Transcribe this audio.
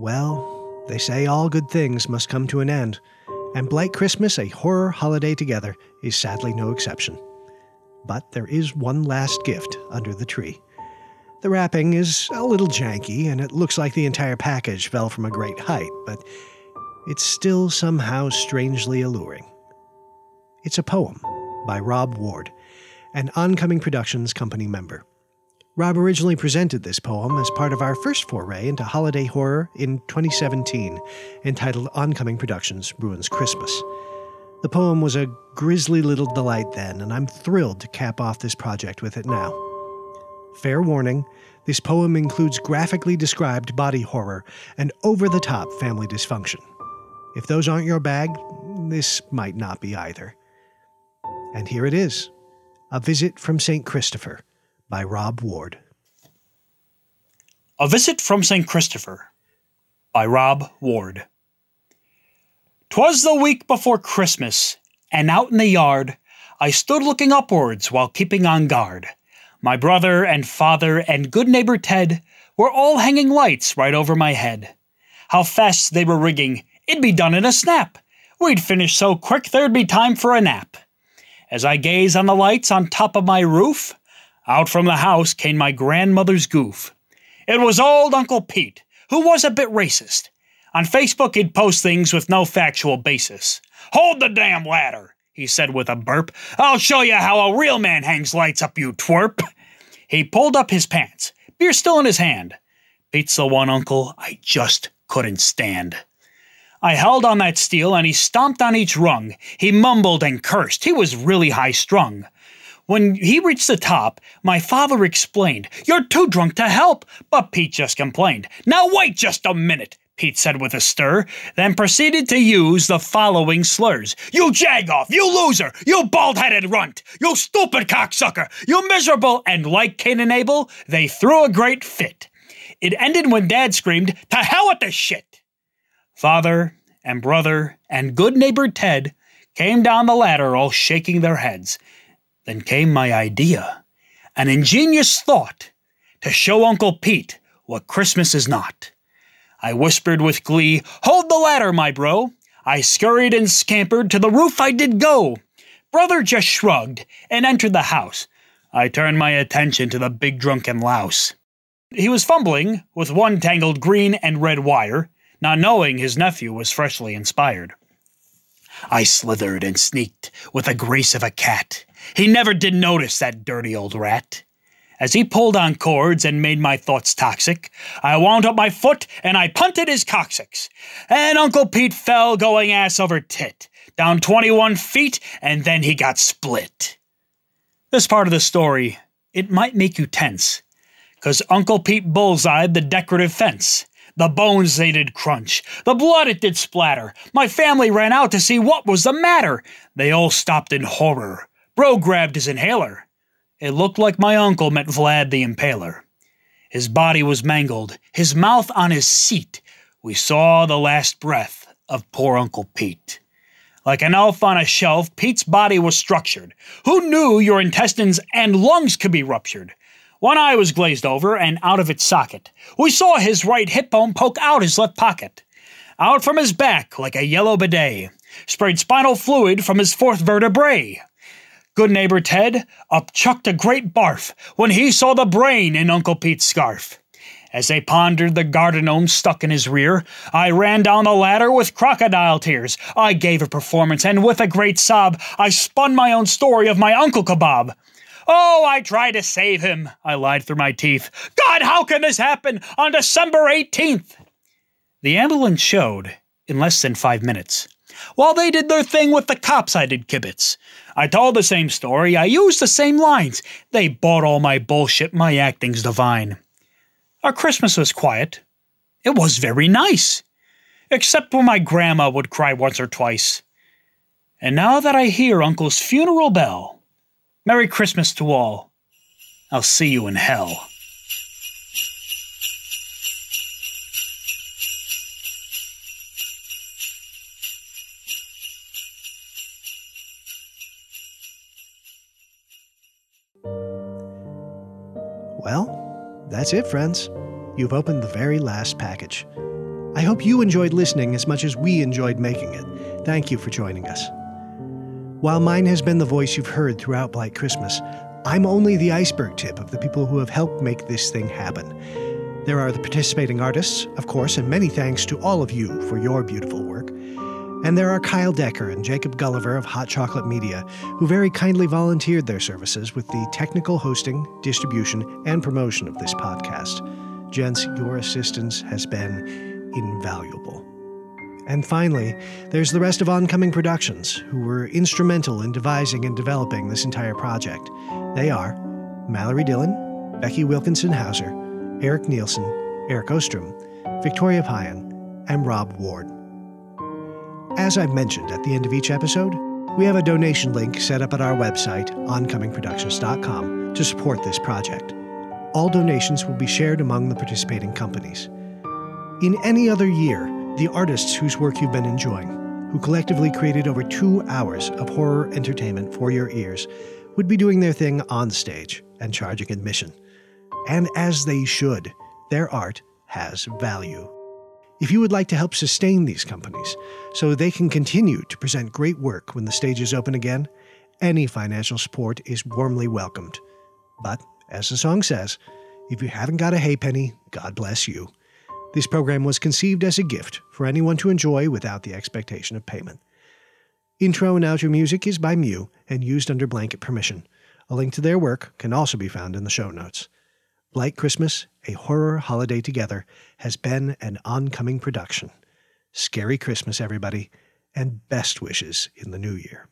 Well, they say all good things must come to an end, and Blight Christmas, a horror holiday together, is sadly no exception. But there is one last gift under the tree. The wrapping is a little janky, and it looks like the entire package fell from a great height, but it's still somehow strangely alluring. It's a poem by Rob Ward, an Oncoming Productions company member. Rob originally presented this poem as part of our first foray into holiday horror in 2017, entitled Oncoming Productions Ruins Christmas. The poem was a grisly little delight then, and I'm thrilled to cap off this project with it now. Fair warning this poem includes graphically described body horror and over the top family dysfunction. If those aren't your bag, this might not be either. And here it is A Visit from St. Christopher by Rob Ward. A Visit from St. Christopher by Rob Ward. 'Twas the week before Christmas, and out in the yard I stood looking upwards while keeping on guard. My brother and father and good neighbor Ted were all hanging lights right over my head. How fast they were rigging, it'd be done in a snap. We'd finish so quick there'd be time for a nap. As I gaze on the lights on top of my roof, out from the house came my grandmother's goof. It was old Uncle Pete, who was a bit racist. On Facebook, he'd post things with no factual basis. Hold the damn ladder, he said with a burp. I'll show you how a real man hangs lights up, you twerp. He pulled up his pants, beer still in his hand. Pete's the one uncle I just couldn't stand. I held on that steel and he stomped on each rung. He mumbled and cursed. He was really high strung. When he reached the top, my father explained, You're too drunk to help. But Pete just complained. Now wait just a minute. Pete said with a stir, then proceeded to use the following slurs. You jagoff, you loser, you bald-headed runt, you stupid cocksucker, you miserable, and like Cain and Abel, they threw a great fit. It ended when Dad screamed, To hell with the shit! Father and brother and good neighbor Ted came down the ladder all shaking their heads. Then came my idea, an ingenious thought, to show Uncle Pete what Christmas is not. I whispered with glee, Hold the ladder, my bro. I scurried and scampered, to the roof I did go. Brother just shrugged and entered the house. I turned my attention to the big drunken louse. He was fumbling with one tangled green and red wire, not knowing his nephew was freshly inspired. I slithered and sneaked with the grace of a cat. He never did notice that dirty old rat. As he pulled on cords and made my thoughts toxic, I wound up my foot and I punted his coccyx. And Uncle Pete fell going ass over tit, down 21 feet, and then he got split. This part of the story, it might make you tense, 'cause Uncle Pete bullseyed the decorative fence. The bones they did crunch, the blood it did splatter. My family ran out to see what was the matter. They all stopped in horror. Bro grabbed his inhaler. It looked like my uncle met Vlad the Impaler. His body was mangled, his mouth on his seat. We saw the last breath of poor Uncle Pete. Like an elf on a shelf, Pete's body was structured. Who knew your intestines and lungs could be ruptured? One eye was glazed over and out of its socket. We saw his right hip bone poke out his left pocket. Out from his back, like a yellow bidet, sprayed spinal fluid from his fourth vertebrae. Good neighbor Ted upchucked a great barf when he saw the brain in Uncle Pete's scarf. As they pondered the garden gnome stuck in his rear, I ran down the ladder with crocodile tears. I gave a performance, and with a great sob, I spun my own story of my Uncle Kebab. Oh, I tried to save him, I lied through my teeth. God, how can this happen on December 18th? The ambulance showed in less than five minutes. While they did their thing with the cops, I did kibitz. I told the same story, I used the same lines. They bought all my bullshit, my acting's divine. Our Christmas was quiet. It was very nice. Except when my grandma would cry once or twice. And now that I hear Uncle's funeral bell, Merry Christmas to all. I'll see you in hell. Well, that's it, friends. You've opened the very last package. I hope you enjoyed listening as much as we enjoyed making it. Thank you for joining us. While mine has been the voice you've heard throughout Blight Christmas, I'm only the iceberg tip of the people who have helped make this thing happen. There are the participating artists, of course, and many thanks to all of you for your beautiful work. And there are Kyle Decker and Jacob Gulliver of Hot Chocolate Media, who very kindly volunteered their services with the technical hosting, distribution, and promotion of this podcast. Gents, your assistance has been invaluable. And finally, there's the rest of Oncoming Productions, who were instrumental in devising and developing this entire project. They are Mallory Dillon, Becky Wilkinson Hauser, Eric Nielsen, Eric Ostrom, Victoria Pyan, and Rob Ward. As I've mentioned at the end of each episode, we have a donation link set up at our website, oncomingproductions.com, to support this project. All donations will be shared among the participating companies. In any other year, the artists whose work you've been enjoying, who collectively created over two hours of horror entertainment for your ears, would be doing their thing on stage and charging admission. And as they should, their art has value. If you would like to help sustain these companies so they can continue to present great work when the stages open again, any financial support is warmly welcomed. But, as the song says, if you haven't got a haypenny, God bless you. This program was conceived as a gift for anyone to enjoy without the expectation of payment. Intro and outro music is by Mew and used under blanket permission. A link to their work can also be found in the show notes. Blight Christmas, a horror holiday together, has been an oncoming production. Scary Christmas, everybody, and best wishes in the new year.